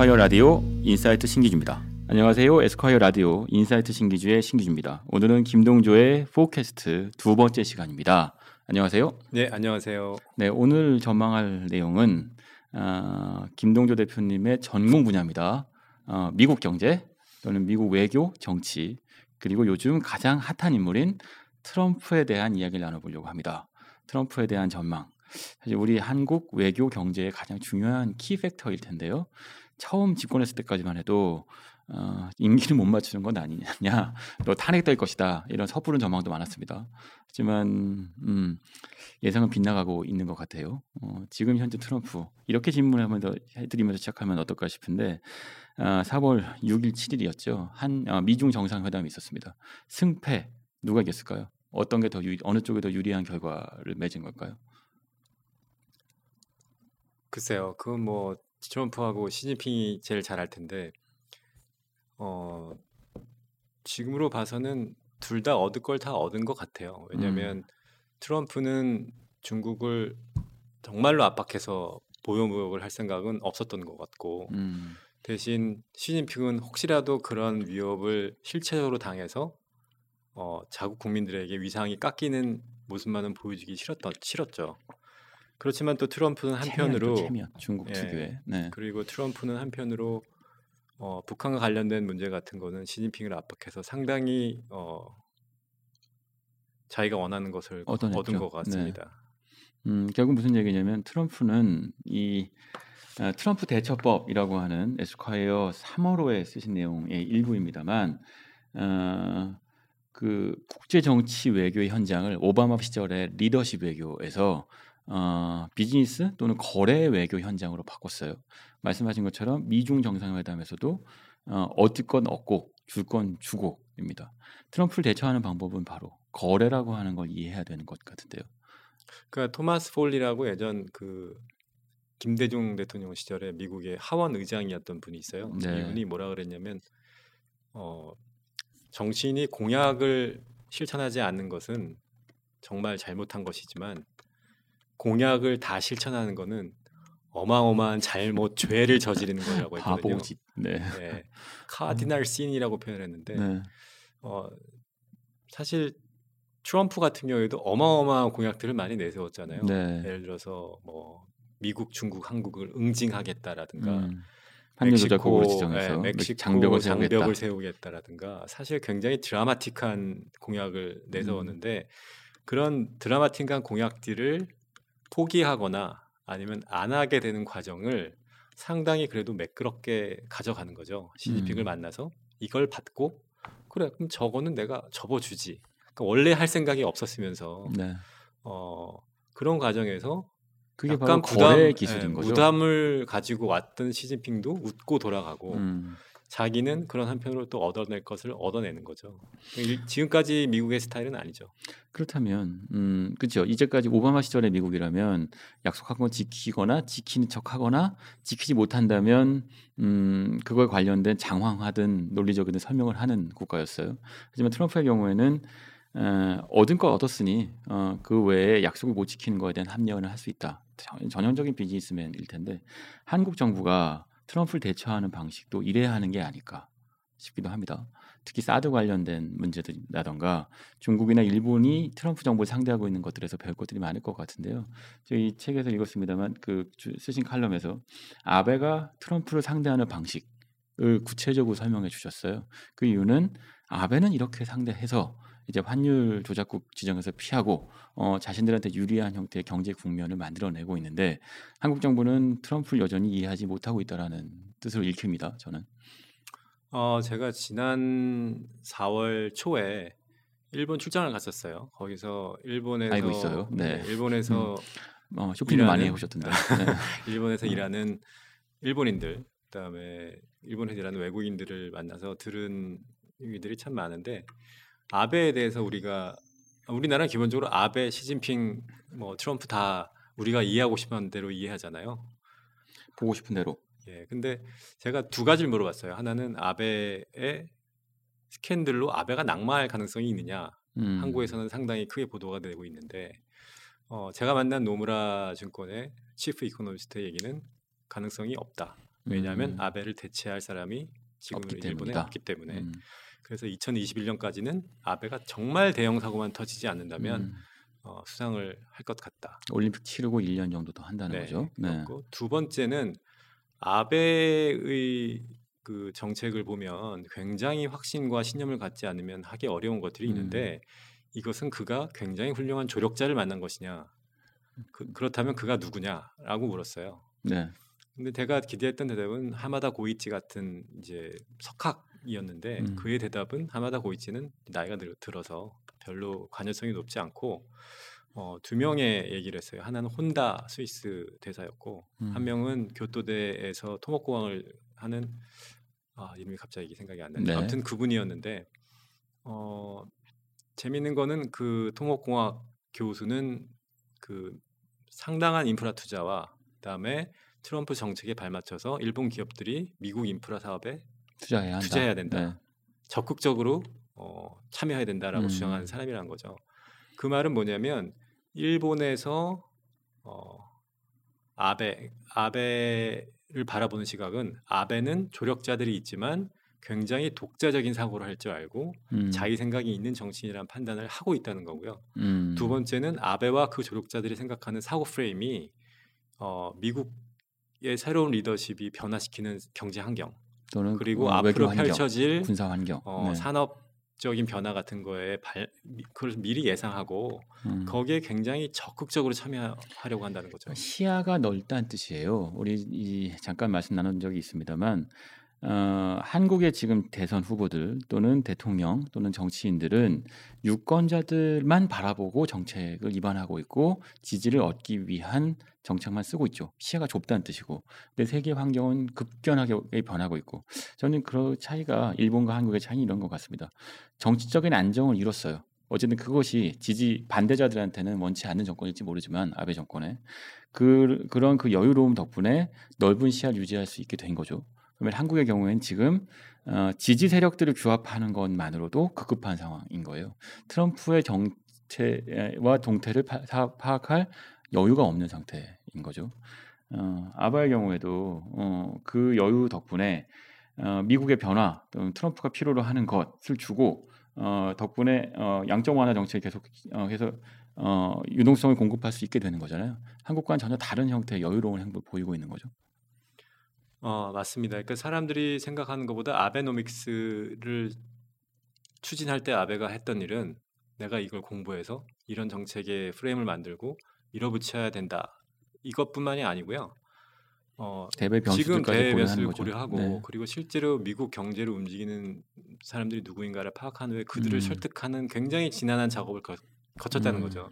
에스콰이어 라디오 insight 신기주입니다. 안녕하세요. 에스콰이어 라디오 insight 신기주의 신기주입니다. 오늘은 김동조의 forecast 두 번째 시간입니다. 안녕하세요. 네, 안녕하세요. 네, 오늘 전망할 내용은 어, 김동조 대표님의 전공 분야입니다. 어, 미국 경제 또는 미국 외교, 정치 그리고 요즘 가장 핫한 인물인 트럼프에 대한 이야기를 나눠보려고 합니다. 트럼프에 대한 전망. 사실 우리 한국 외교 경제의 가장 중요한 키 팩터일 텐데요. 처음 집권했을 때까지만 해도 어, 임기를 못 맞추는 건 아니냐, 너 탄핵될 것이다 이런 섣부른 전망도 많았습니다. 하지만 음, 예상은 빗나가고 있는 것 같아요. 어, 지금 현재 트럼프 이렇게 질문하면서 해드리면서 시작하면 어떨까 싶은데 어, 4월 6일, 7일이었죠. 한 어, 미중 정상회담이 있었습니다. 승패 누가 이겼을까요? 어떤 게 더 어느 쪽에 더 유리한 결과를 맺은 걸까요? 글쎄요, 그건 뭐 트럼프하고 시진핑이 제일 잘할 텐데 어 지금으로 봐서는 둘 다 얻을 걸 다 얻은 것 같아요. 왜냐하면 음. 트럼프는 중국을 정말로 압박해서 보호무역을 할 생각은 없었던 것 같고 음. 대신 시진핑은 혹시라도 그런 위협을 실체적으로 당해서 어, 자국 국민들에게 위상이 깎이는 모습만은 보여주기 싫었던 싫었죠. 그렇지만 또 트럼프는 한편으로 체면, 중국 예, 특유의 네. 그리고 트럼프는 한편으로 어, 북한과 관련된 문제 같은 거는 시진핑을 압박해서 상당히 어, 자기가 원하는 것을 얻어냈죠. 얻은 것 같습니다. 네. 음, 결국 무슨 얘기냐면 트럼프는 이 어, 트럼프 대처법이라고 하는 에스콰이어 3월호에 쓰신 내용의 일부입니다만 어, 그 국제 정치 외교의 현장을 오바마 시절의 리더십 외교에서 어, 비즈니스 또는 거래 외교 현장으로 바꿨어요. 말씀하신 것처럼 미중 정상회담에서도 어, 얻을 건 얻고 줄 건 주고입니다. 트럼프를 대처하는 방법은 바로 거래라고 하는 걸 이해해야 되는 것 같은데요. 그러니까 토마스 폴리라고 예전 그 김대중 대통령 시절에 미국의 하원 의장이었던 분이 있어요. 네. 이분이 뭐라 그랬냐면 어, 정치인이 공약을 실천하지 않는 것은 정말 잘못한 것이지만 공약을 다 실천하는 것은 어마어마한 잘못 죄를 저지르는 거라고 했거든요. 바보짓. 네. 네. 카디널 씬이라고 표현했는데 네. 어, 사실 트럼프 같은 경우에도 어마어마한 공약들을 많이 내세웠잖아요. 네. 예를 들어서 뭐 미국, 중국, 한국을 응징하겠다라든가 음. 멕시코, 네, 멕시코 장벽을, 장벽을 세우겠다 라든가 사실 굉장히 드라마틱한 공약을 내세웠는데 음. 그런 드라마틱한 공약들을 포기하거나 아니면 안 하게 되는 과정을 상당히 그래도 매끄럽게 가져가는 거죠. 시진핑을 음. 만나서 이걸 받고 그래 그럼 저거는 내가 접어주지. 그러니까 원래 할 생각이 없었으면서 네. 어, 그런 과정에서 그게 약간 부담, 기술인 예, 거죠. 부담을 가지고 왔던 시진핑도 웃고 돌아가고 음. 자기는 그런 한편으로 또 얻어낼 것을 얻어내는 거죠. 지금까지 미국의 스타일은 아니죠. 그렇다면, 음, 그렇죠. 이제까지 오바마 시절의 미국이라면 약속한 건 지키거나 지키는 척하거나 지키지 못한다면, 음, 그걸 관련된 장황하든 논리적이든 설명을 하는 국가였어요. 하지만 트럼프의 경우에는 어, 얻은 거 얻었으니 어, 그 외에 약속을 못 지키는 거에 대한 합리화를 할 수 있다. 전형적인 비즈니스맨일 텐데 한국 정부가 트럼프를 대처하는 방식도 이래야 하는 게 아닐까 싶기도 합니다. 특히 사드 관련된 문제들이라던가 중국이나 일본이 트럼프 정부를 상대하고 있는 것들에서 배울 것들이 많을 것 같은데요. 저희 책에서 읽었습니다만 그 쓰신 칼럼에서 아베가 트럼프를 상대하는 방식을 구체적으로 설명해 주셨어요. 그 이유는 아베는 이렇게 상대해서 이제 환율 조작국 지정에서 피하고 어, 자신들한테 유리한 형태의 경제 국면을 만들어내고 있는데 한국 정부는 트럼프를 여전히 이해하지 못하고 있다라는 뜻으로 읽힙니다. 저는. 어, 제가 지난 4월 초에 일본 출장을 갔었어요. 거기서 일본에서 알고 있어요. 네. 네 일본에서 음. 어, 쇼핑 많이 해보셨던데. 네. 일본에서 음. 일하는 일본인들, 그다음에 일본에서 일하는 외국인들을 만나서 들은 얘기들이 참 많은데 아베에 대해서 우리가 우리나라는 기본적으로 아베, 시진핑, 뭐 트럼프 다 우리가 이해하고 싶은 대로 이해하잖아요. 보고 싶은 대로. 예. 근데 제가 두 가지를 물어봤어요. 하나는 아베의 스캔들로 아베가 낙마할 가능성이 있느냐. 음. 한국에서는 상당히 크게 보도가 되고 있는데 어, 제가 만난 노무라 증권의 chief economist 얘기는 가능성이 없다. 왜냐하면 음. 아베를 대체할 사람이 지금 일본에 없기 때문에. 음. 그래서 2021년까지는 아베가 정말 대형 사고만 터지지 않는다면 음. 어, 수상을 할 것 같다. 올림픽 치르고 1년 정도 더 한다는 네, 거죠. 네. 두 번째는 아베의 그 정책을 보면 굉장히 확신과 신념을 갖지 않으면 하기 어려운 것들이 음. 있는데 음. 이것은 그가 굉장히 훌륭한 조력자를 만난 것이냐 그, 그렇다면 그가 누구냐라고 물었어요. 네. 근데 제가 기대했던 대답은 하마다 고이치 같은 이제 석학 이었는데 음. 그의 대답은 하마다 고이치는 나이가 들, 들어서 별로 관여성이 높지 않고 어, 두 명의 얘기를 했어요. 하나는 혼다 스위스 대사였고 음. 한 명은 교토대에서 토목공학을 하는 아 이름이 갑자기 생각이 안 나는데 네. 아무튼 그분이었는데 어, 재밌는 거는 그 토목공학 교수는 그 상당한 인프라 투자와 그다음에 트럼프 정책에 발맞춰서 일본 기업들이 미국 인프라 사업에 투자해야, 한다. 투자해야 된다. 네. 적극적으로 어, 참여해야 된다라고 음. 주장하는 사람이라는 거죠. 그 말은 뭐냐면 일본에서 어, 아베 아베를 바라보는 시각은 아베는 조력자들이 있지만 굉장히 독자적인 사고를 할 줄 알고 음. 자기 생각이 있는 정치인이라는 판단을 하고 있다는 거고요. 음. 두 번째는 아베와 그 조력자들이 생각하는 사고 프레임이 어, 미국의 새로운 리더십이 변화시키는 경제 환경 또는 그리고 어, 앞으로 환경, 펼쳐질 군사 환경, 어, 네. 산업적인 변화 같은 거에 발, 그걸 미리 예상하고 음. 거기에 굉장히 적극적으로 참여하려고 한다는 거죠. 시야가 넓다는 뜻이에요. 우리 이, 잠깐 말씀 나눈 적이 있습니다만 어, 한국의 지금 대선 후보들 또는 대통령 또는 정치인들은 유권자들만 바라보고 정책을 입안하고 있고 지지를 얻기 위한 정책만 쓰고 있죠. 시야가 좁다는 뜻이고. 근데 세계 환경은 급변하게 변하고 있고. 저는 그 차이가 일본과 한국의 차이 이런 것 같습니다. 정치적인 안정을 이뤘어요. 어쨌든 그것이 지지 반대자들한테는 원치 않는 정권일지 모르지만 아베 정권에 그 그런 그 여유로움 덕분에 넓은 시야를 유지할 수 있게 된 거죠. 그러면 한국의 경우에는 지금 어, 지지 세력들을 규합하는 것만으로도 급급한 상황인 거예요. 트럼프의 정체와 동태를 파, 악할 여유가 없는 상태인 거죠. 어, 아바의 경우에도 어, 그 여유 덕분에 어, 미국의 변화 또는 트럼프가 필요로 하는 것을 주고 어, 덕분에 어, 양적 완화 정책이 계속 어, 해서 어, 유동성을 공급할 수 있게 되는 거잖아요. 한국과는 전혀 다른 형태의 여유로운 행보를 보이고 있는 거죠. 어 맞습니다. 그러니까 사람들이 생각하는 것보다 아베노믹스를 추진할 때 아베가 했던 일은 내가 이걸 공부해서 이런 정책의 프레임을 만들고 밀어붙여야 된다. 이것뿐만이 아니고요. 어, 대배 지금 대외 변수를 고려하고 네. 그리고 실제로 미국 경제를 움직이는 사람들이 누구인가를 파악한 후에 그들을 음. 설득하는 굉장히 지난한 작업을 거, 쳤다는 음. 거죠.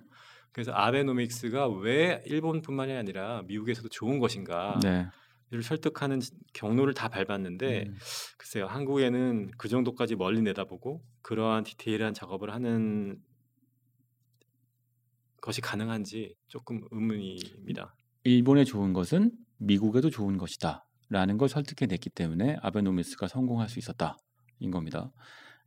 그래서 아베노믹스가 왜 일본뿐만이 아니라 미국에서도 좋은 것인가? 네. 를 설득하는 경로를 다 밟았는데 음. 글쎄요 한국에는 그 정도까지 멀리 내다보고 그러한 디테일한 작업을 하는 것이 가능한지 조금 의문입니다. 일본에 좋은 것은 미국에도 좋은 것이다라는 걸 설득해냈기 때문에 아베노미스가 성공할 수 있었다 인 겁니다.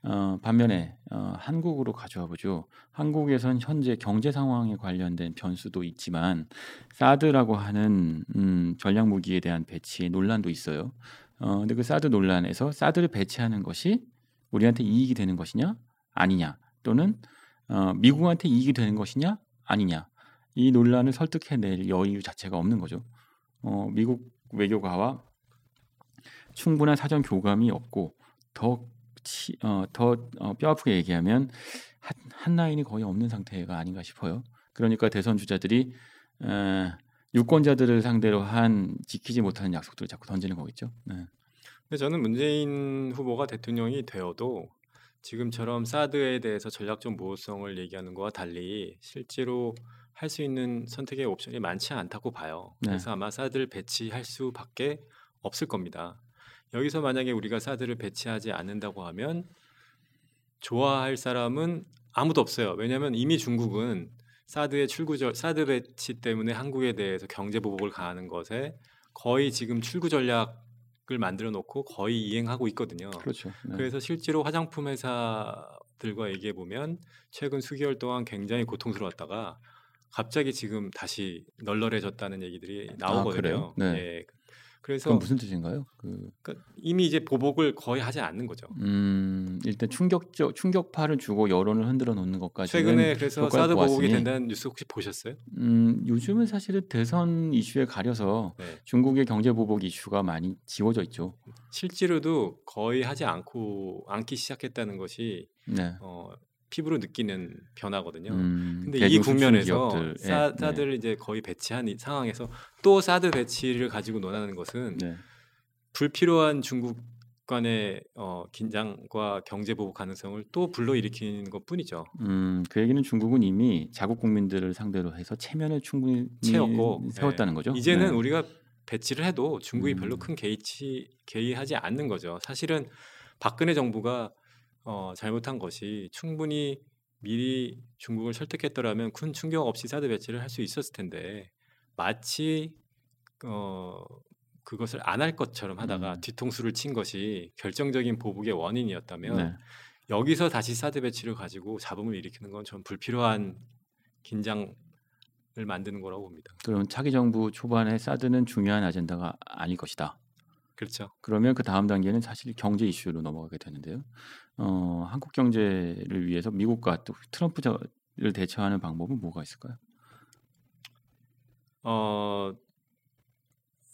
어, 반면에 어, 한국으로 가져와 보죠. 한국에선 현재 경제 상황에 관련된 변수도 있지만 사드라고 하는 음, 전략 무기에 대한 배치 논란도 있어요. 어, 근데 그 사드 논란에서 사드를 배치하는 것이 우리한테 이익이 되는 것이냐 아니냐 또는 어, 미국한테 이익이 되는 것이냐 아니냐 이 논란을 설득해낼 여유 자체가 없는 거죠. 어, 미국 외교가와 충분한 사전 교감이 없고 더 치, 어, 더 어, 뼈아프게 얘기하면 한, 한 라인이 거의 없는 상태가 아닌가 싶어요. 그러니까 대선 주자들이 에, 유권자들을 상대로 한 지키지 못하는 약속들을 자꾸 던지는 거겠죠. 네. 근데 저는 문재인 후보가 대통령이 되어도 지금처럼 사드에 대해서 전략적 모호성을 얘기하는 것과 달리 실제로 할 수 있는 선택의 옵션이 많지 않다고 봐요. 네. 그래서 아마 사드를 배치할 수밖에 없을 겁니다. 여기서 만약에 우리가 사드를 배치하지 않는다고 하면 좋아할 사람은 아무도 없어요. 왜냐하면 이미 중국은 사드의 출구절 사드 배치 때문에 한국에 대해서 경제 보복을 가하는 것에 거의 지금 출구 전략을 만들어 놓고 거의 이행하고 있거든요. 그렇죠. 네. 그래서 실제로 화장품 회사들과 얘기해 보면 최근 수개월 동안 굉장히 고통스러웠다가 갑자기 지금 다시 널널해졌다는 얘기들이 아, 나오거든요. 아, 네. 예. 그래서 무슨 뜻인가요? 그 그러니까 이미 이제 보복을 거의 하지 않는 거죠. 음, 일단 충격적 충격파를 주고 여론을 흔들어 놓는 것까지 최근에 그래서 사드 보복이 된다는 뉴스 혹시 보셨어요? 음, 요즘은 사실은 대선 이슈에 가려서 네. 중국의 경제 보복 이슈가 많이 지워져 있죠. 실제로도 거의 하지 않고 않기 시작했다는 것이 네. 어, 피부로 느끼는 변화거든요. 음, 근데 이 국면에서 사, 예, 사드를 네. 이제 거의 배치한 이 상황에서 또 사드 배치를 가지고 논하는 것은 네. 불필요한 중국 간의 어, 긴장과 경제 보복 가능성을 또 불러일으키는 것뿐이죠. 음, 그 얘기는 중국은 이미 자국 국민들을 상대로 해서 체면을 충분히 채웠고 세웠다는 네. 거죠. 이제는 네. 우리가 배치를 해도 중국이 음. 별로 큰 개의치 개의하지 않는 거죠. 사실은 박근혜 정부가 어, 잘못한 것이 충분히 미리 중국을 설득했더라면 큰 충격 없이 사드 배치를 할 수 있었을 텐데 마치 어, 그것을 안 할 것처럼 하다가 음. 뒤통수를 친 것이 결정적인 보복의 원인이었다면 네. 여기서 다시 사드 배치를 가지고 잡음을 일으키는 건 전 불필요한 긴장을 만드는 거라고 봅니다. 그럼 차기 정부 초반에 사드는 중요한 아젠다가 아닐 것이다. 그렇죠. 그러면 그 다음 단계는 사실 경제 이슈로 넘어가게 되는데요. 어, 한국 경제를 위해서 미국과 또 트럼프를 대처하는 방법은 뭐가 있을까요? 어,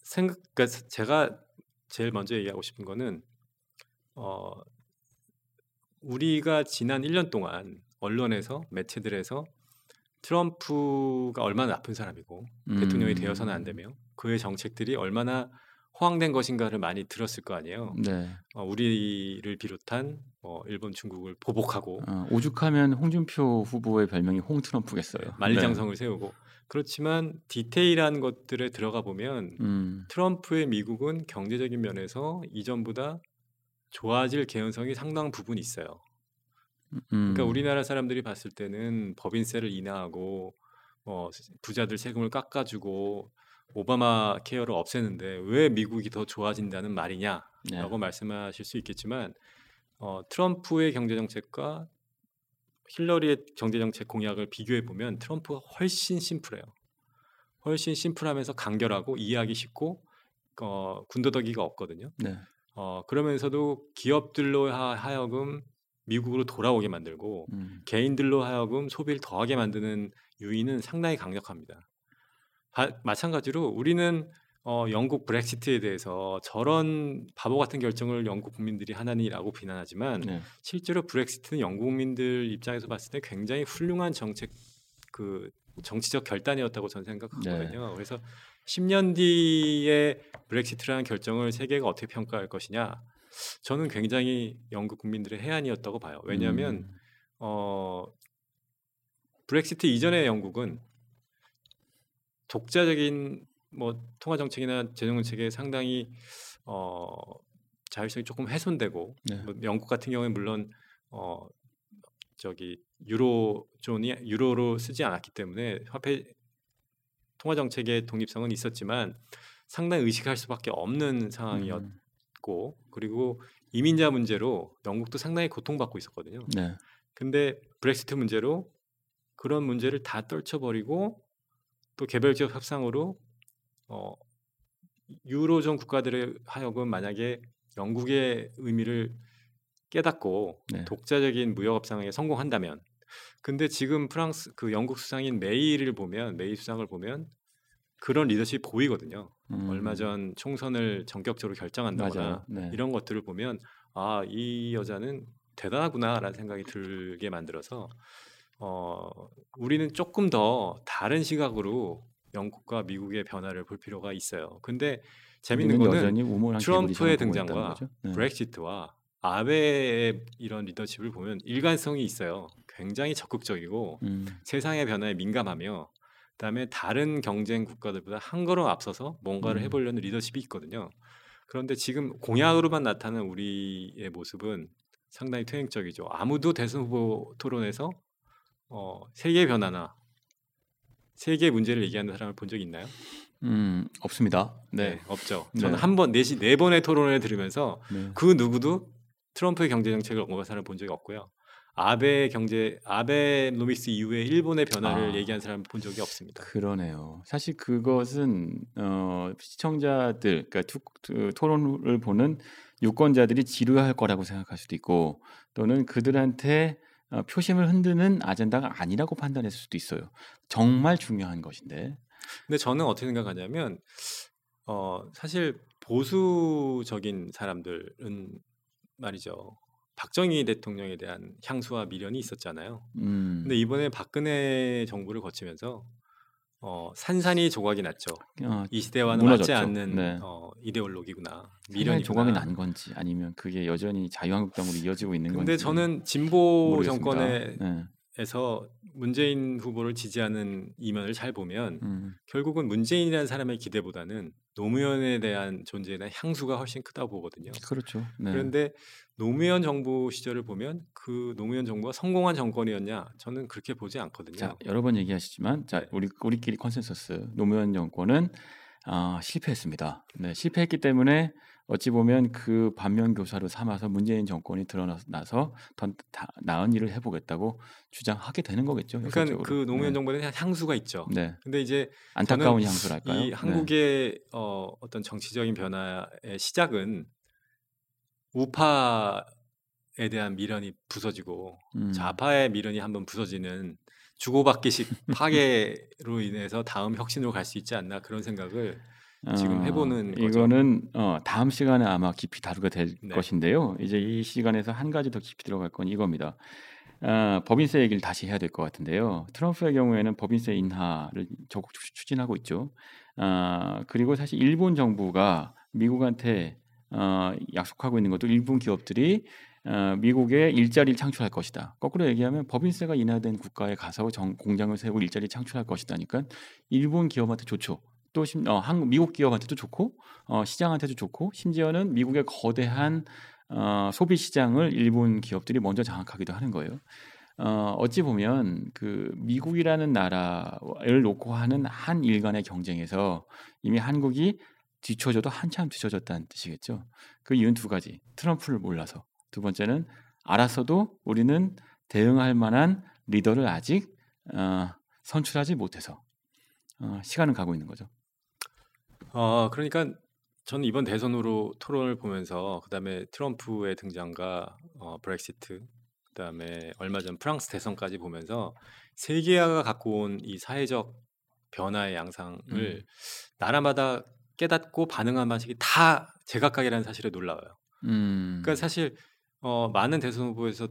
생각, 그러니까 제가 제일 먼저 얘기하고 싶은 거는 어, 우리가 지난 1년 동안 언론에서 매체들에서 트럼프가 얼마나 나쁜 사람이고 음. 대통령이 되어서는 안 되며 그의 정책들이 얼마나 호황된 것인가를 많이 들었을 거 아니에요. 네. 어, 우리를 비롯한 어, 일본, 중국을 보복하고 어, 오죽하면 홍준표 후보의 별명이 홍 트럼프겠어요. 네, 만리장성을 네. 세우고 그렇지만 디테일한 것들에 들어가 보면 음. 트럼프의 미국은 경제적인 면에서 이전보다 좋아질 개연성이 상당 부분 있어요. 음. 그러니까 우리나라 사람들이 봤을 때는 법인세를 인하하고 뭐 부자들 세금을 깎아주고 오바마 케어를 없애는데 왜 미국이 더 좋아진다는 말이냐라고 네. 말씀하실 수 있겠지만 어, 트럼프의 경제 정책과 힐러리의 경제 정책 공약을 비교해 보면 트럼프가 훨씬 심플해요. 훨씬 심플하면서 간결하고 이해하기 쉽고 어, 군더더기가 없거든요. 네. 어, 그러면서도 기업들로 하, 여금 미국으로 돌아오게 만들고 음. 개인들로 하여금 소비를 더하게 만드는 유인은 상당히 강력합니다. 바, 마찬가지로 우리는 어, 영국 브렉시트에 대해서 저런 바보 같은 결정을 영국 국민들이 하나니라고 비난하지만 네. 실제로 브렉시트는 영국 국민들 입장에서 봤을 때 굉장히 훌륭한 정책 그 정치적 결단이었다고 저는 생각하거든요. 네. 그래서 10년 뒤에 브렉시트라는 결정을 세계가 어떻게 평가할 것이냐? 저는 굉장히 영국 국민들의 해안이었다고 봐요. 왜냐하면 음. 어, 브렉시트 이전의 영국은 독자적인 뭐 통화 정책이나 재정 정책에 상당히 어 자율성이 조금 훼손되고 네. 뭐 영국 같은 경우에 물론 어 저기 유로존이 유로로 쓰지 않았기 때문에 화폐 통화 정책의 독립성은 있었지만 상당히 의식할 수밖에 없는 상황이었고 음. 그리고 이민자 문제로 영국도 상당히 고통받고 있었거든요. 네. 근데 브렉시트 문제로 그런 문제를 다 떨쳐버리고 또 개별적 협상으로 어, 유로존 국가들의 하여금 만약에 영국의 의미를 깨닫고 네. 독자적인 무역 협상에 성공한다면 근데 지금 프랑스 그 영국 수상인 메이를 보면 메이 수상을 보면 그런 리더십이 보이거든요. 음. 얼마 전 총선을 전격적으로 결정한다거나 네. 이런 것들을 보면 아 이 여자는 대단하구나라는 생각이 들게 만들어서 어, 우리는 조금 더 다른 시각으로 영국과 미국의 변화를 볼 필요가 있어요. 근데 재밌는 거는 트럼프의 등장과 네. 브렉시트와 아베의 이런 리더십을 보면 일관성이 있어요. 굉장히 적극적이고 음. 세상의 변화에 민감하며 그다음에 다른 경쟁 국가들보다 한 걸음 앞서서 뭔가를 음. 해보려는 리더십이 있거든요. 그런데 지금 공약으로만 나타나는 우리의 모습은 상당히 퇴행적이죠. 아무도 대선 후보 토론에서 어, 세계 변화나 세계 문제를 얘기하는 사람을 본적 있나요? 음 없습니다. 네, 네 없죠. 저는 네. 한번 네시 네 번의 토론을 들으면서 네. 그 누구도 트럼프의 경제 정책을 언급한 사람을 본 적이 없고요. 아베 경제 아베노믹스 이후에 일본의 변화를 아. 얘기한 사람 본 적이 없습니다. 그러네요. 사실 그것은 어, 시청자들, 그러니까 투, 투, 토론을 보는 유권자들이 지루할 거라고 생각할 수도 있고 또는 그들한테 어, 표심을 흔드는 아젠다가 아니라고 판단했을 수도 있어요. 정말 중요한 것인데. 근데 저는 어떻게 생각하냐면 어, 사실 보수적인 사람들은 말이죠. 박정희 대통령에 대한 향수와 미련이 있었잖아요. 음, 근데 이번에 박근혜 정부를 거치면서 어, 산산이 조각이 났죠. 어, 이 시대와는 무너졌죠. 맞지 않는 네. 어, 이데올로기구나. 미련이 조각이 난 건지 아니면 그게 여전히 자유한국당으로 이어지고 있는 건지. 근데 저는 진보 모르겠습니다. 정권 에서 네. 문재인 후보를 지지하는 이면을 잘 보면 음, 결국은 문재인이라는 사람의 기대보다는 노무현에 대한 존재에 대한 향수가 훨씬 크다고 보거든요. 그렇죠. 네. 그런데 노무현 정부 시절을 보면 그 노무현 정부가 성공한 정권이었냐? 저는 그렇게 보지 않거든요. 자 여러 번 얘기하시지만 자 네. 우리 우리끼리 컨센서스 노무현 정권은 아, 실패했습니다. 네, 실패했기 때문에 어찌 보면 그 반면 교사로 삼아서 문재인 정권이 드러나서 더 다- 나은 일을 해보겠다고 주장하게 되는 거겠죠. 그러니까 역설적으로. 그 노무현 네. 대한 향수가 있죠. 네. 근데 이제 안타까운 향수랄까요? 이 한국의 어, 어떤 정치적인 변화의 시작은 우파에 대한 미련이 부서지고 네. 음, 좌파의 미련이 한번 부서지는 주고받기식 파괴로 인해서 다음 혁신으로 갈 수 있지 않나 그런 생각을 지금 어, 해보는 거죠. 이거는 어, 다음 시간에 아마 깊이 다루게 될 네. 것인데요. 이제 이 시간에서 한 가지 더 깊이 들어갈 건 이겁니다. 아, 법인세 얘기를 다시 해야 될 것 같은데요. 트럼프의 경우에는 법인세 인하를 적극 추- 추진하고 있죠. 아, 그리고 사실 일본 정부가 미국한테 어, 약속하고 있는 것도 일본 기업들이 어, 미국에 일자리를 창출할 것이다. 거꾸로 얘기하면 법인세가 인하된 국가에 가서 정, 공장을 세우고 일자리 창출할 것이다니까 일본 기업한테 좋죠. 또 심, 어, 한국 미국 기업한테도 좋고 어, 시장한테도 좋고 심지어는 미국의 거대한 어, 소비 시장을 일본 기업들이 먼저 장악하기도 하는 거예요. 어, 어찌 보면 그 미국이라는 나라를 놓고 하는 한 일 간의 경쟁에서 이미 한국이 뒤쳐져도 한참 뒤쳐졌다는 뜻이겠죠. 그 이유는 두 가지. 트럼프를 몰라서. 두 번째는 알았어도 우리는 대응할 만한 리더를 아직 어, 선출하지 못해서 어, 시간은 가고 있는 거죠. 어, 그러니까 저는 이번 대선으로 토론을 보면서 그다음에 트럼프의 등장과 어, 브렉시트 그다음에 얼마 전 프랑스 대선까지 보면서 세계화가 갖고 온 이 사회적 변화의 양상을 음. 나라마다 깨닫고 반응한 방식이 다 제각각이라는 사실에 놀라워요. 음, 그러니까 사실 어, 많은 대선 후보에서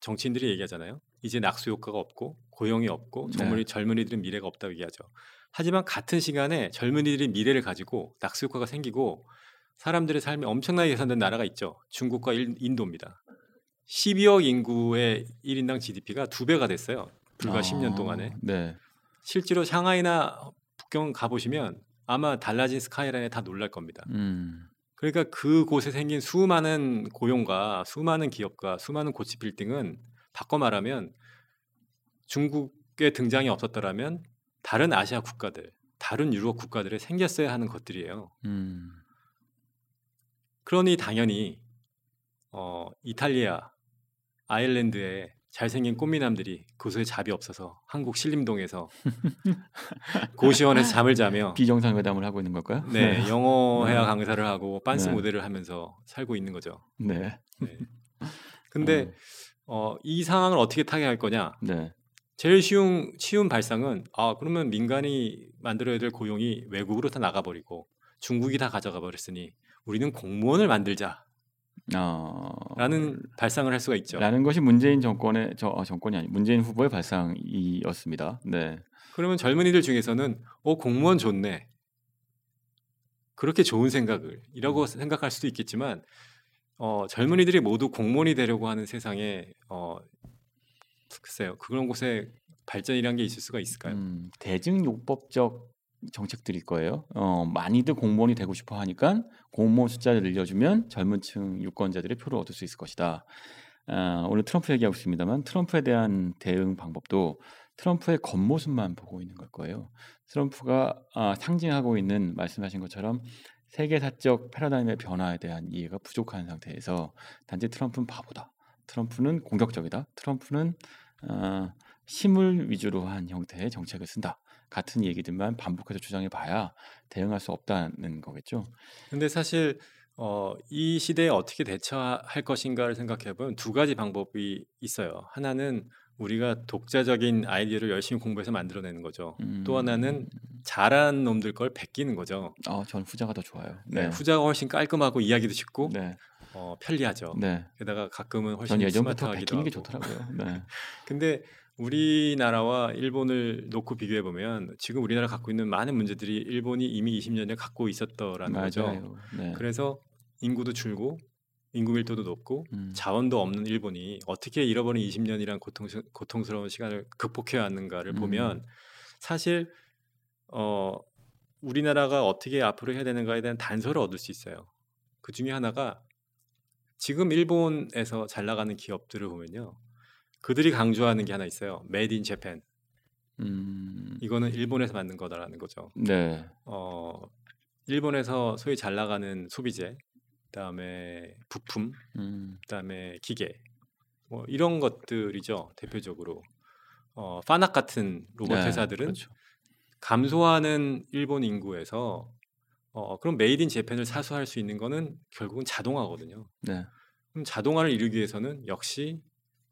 정치인들이 얘기하잖아요. 이제 낙수 효과가 없고 고용이 없고 네. 젊은이 젊은이들은 미래가 없다고 얘기하죠. 하지만 같은 시간에 젊은이들이 미래를 가지고 낙수 효과가 생기고 사람들의 삶이 엄청나게 개선된 나라가 있죠. 중국과 일- 인도입니다. 12억 인구의 1인당 GDP가 두 배가 됐어요. 불과 아, 10년 동안에. 네. 실제로 샹하이나 북경 가보시면 아마 달라진 스카이라인에 다 놀랄 겁니다. 음, 그러니까 그곳에 생긴 수많은 고용과 수많은 기업과 수많은 고치 빌딩은 바꿔 말하면 중국의 등장이 없었더라면 다른 아시아 국가들, 다른 유럽 국가들에 생겼어야 하는 것들이에요. 음, 그러니 당연히 어, 이탈리아, 아일랜드에 잘생긴 꽃미남들이 그곳에 잡이 없어서 한국 신림동에서 고시원에서 잠을 자며 비정상 회담을 하고 있는 걸까요? 네, 영어 네. 회화 강사를 하고 빤스 네. 모델을 하면서 살고 있는 거죠. 네. 네. 근데 어, 이 상황을 어떻게 타개할 거냐? 네. 제일 쉬운 쉬운 발상은 아 그러면 민간이 만들어야 될 고용이 외국으로 다 나가버리고 중국이 다 가져가 버렸으니 우리는 공무원을 만들자라는 어, 발상을 할 수가 있죠. 라는 것이 문재인 정권의 저 어, 정권이 아니 문재인 후보의 발상이었습니다. 네. 그러면 젊은이들 중에서는 어 공무원 좋네. 그렇게 좋은 생각을 이라고 생각할 수도 있겠지만 어, 젊은이들이 모두 공무원이 되려고 하는 세상에 어, 글쎄요 그런 곳에 발전이란 게 있을 수가 있을까요? 음, 대증요법적 정책들일 거예요. 어, 많이들 공무원이 되고 싶어 하니까 공무원 숫자를 늘려주면 젊은 층 유권자들의 표를 얻을 수 있을 것이다. 아, 오늘 트럼프 얘기하고 있습니다만 트럼프에 대한 대응 방법도 트럼프의 겉모습만 보고 있는 걸 거예요. 트럼프가 아, 상징하고 있는 말씀하신 것처럼 세계사적 패러다임의 변화에 대한 이해가 부족한 상태에서 단지 트럼프는 바보다. 트럼프는 공격적이다. 트럼프는 어, 힘을 위주로 한 형태의 정책을 쓴다. 같은 얘기들만 반복해서 주장해 봐야 대응할 수 없다는 거겠죠. 근데 사실 어, 이 시대에 어떻게 대처할 것인가를 생각해 보면 두 가지 방법이 있어요. 하나는 우리가 독자적인 아이디어를 열심히 공부해서 만들어내는 거죠. 음. 또 하나는 잘하는 놈들 걸 베끼는 거죠. 아, 저는 후자가 더 좋아요. 네, 네 후자가 훨씬 깔끔하고 이야기도 쉽고 네. 어, 편리하죠. 네. 게다가 가끔은 훨씬 예전부터 베끼는 게 좋더라고요. 네. 근데 우리나라와 일본을 놓고 비교해 보면 지금 우리나라 갖고 있는 많은 문제들이 일본이 이미 20년에 갖고 있었더라는 맞아요. 거죠. 네. 그래서 인구도 줄고 인구 밀도도 높고 음. 자원도 없는 일본이 어떻게 잃어버린 20년이란 고통스, 고통스러운 시간을 극복해 왔는가를 음. 보면 사실 어 우리나라가 어떻게 앞으로 해야 되는가에 대한 단서를 얻을 수 있어요. 그 중에 하나가 지금 일본에서 잘 나가는 기업들을 보면요. 그들이 강조하는 게 하나 있어요. made in Japan. 음. 이거는 일본에서 만든 거다라는 거죠. 네. 어, 일본에서 소위 잘 나가는 소비재, 그다음에 부품, 음. 그다음에 기계, 뭐 이런 것들이죠. 대표적으로 어, 파낙 같은 로봇 네, 회사들은 그렇죠. 감소하는 일본 인구에서 어, 그럼 made in Japan을 사수할 수 있는 거는 결국은 자동화거든요. 네. 그럼 자동화를 이루기 위해서는 역시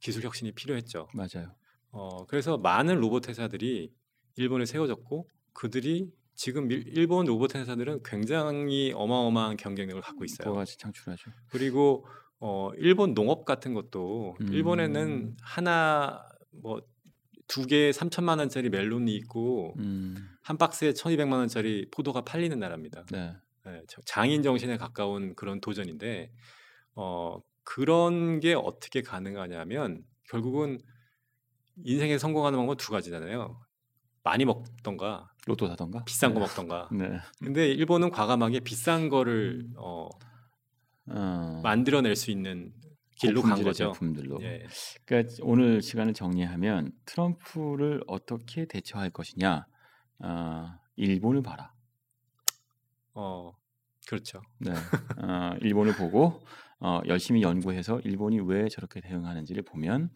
기술 혁신이 필요했죠. 맞아요. 어, 그래서 많은 로봇 회사들이 일본에 세워졌고 그들이 지금 일본 로봇 회사들은 굉장히 어마어마한 경쟁력을 갖고 있어요. 부가가치 창출하죠. 그리고 어, 일본 농업 같은 것도 음. 일본에는 하나 뭐 두 개에 3천만 원짜리 멜론이 있고 음. 한 박스에 1,200만 원짜리 포도가 팔리는 나라입니다. 네. 네, 장인 정신에 가까운 그런 도전인데 어, 그런 게 어떻게 가능하냐면 결국은 인생에 성공하는 방법 두 가지잖아요. 많이 먹던가 로또 사던가 비싼 거 네. 먹던가. 네. 근데 일본은 과감하게 비싼 거를 음. 어, 어... 만들어낼 수 있는 길로 간 거죠. 제품들로. 예. 그러니까 오늘 시간을 정리하면 트럼프를 어떻게 대처할 것이냐. 어, 일본을 봐라. 어, 그렇죠. 네. 어, 일본을 보고 어, 열심히 연구해서 일본이 왜 저렇게 대응하는지를 보면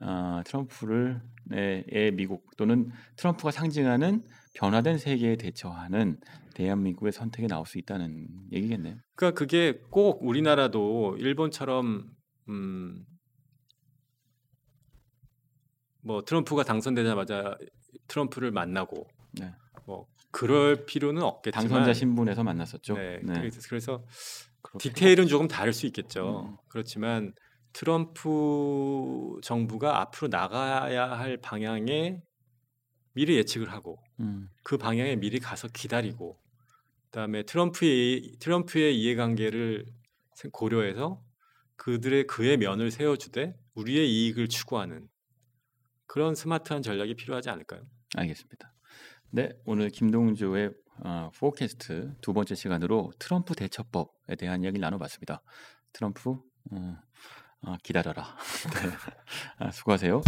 어, 트럼프를 네, 미국 또는 트럼프가 상징하는 변화된 세계에 대처하는 대한민국의 선택이 나올 수 있다는 얘기겠네요. 그러니까 그게 꼭 우리나라도 일본처럼 음, 뭐 트럼프가 당선되자마자 트럼프를 만나고 네. 뭐 그럴 필요는 없겠지만 당선자 신분에서 만났었죠. 네, 네. 그래서 디테일은 조금 다를 수 있겠죠. 음. 그렇지만 트럼프 정부가 앞으로 나가야 할 방향에 미리 예측을 하고 음. 그 방향에 미리 가서 기다리고 그다음에 트럼프의 트럼프의 이해관계를 고려해서 그들의 그의 면을 세워주되 우리의 이익을 추구하는 그런 스마트한 전략이 필요하지 않을까요? 알겠습니다. 네, 오늘 김동조의 어, 포캐스트 두 번째 시간으로 트럼프 대처법에 대한 이야기를 나눠봤습니다. 트럼프 어, 어, 기다려라. 네. 아, 수고하세요.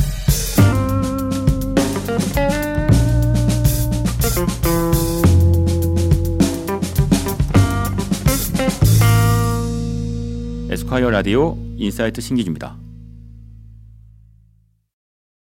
에스콰이어 라디오 인사이트 신기주입니다.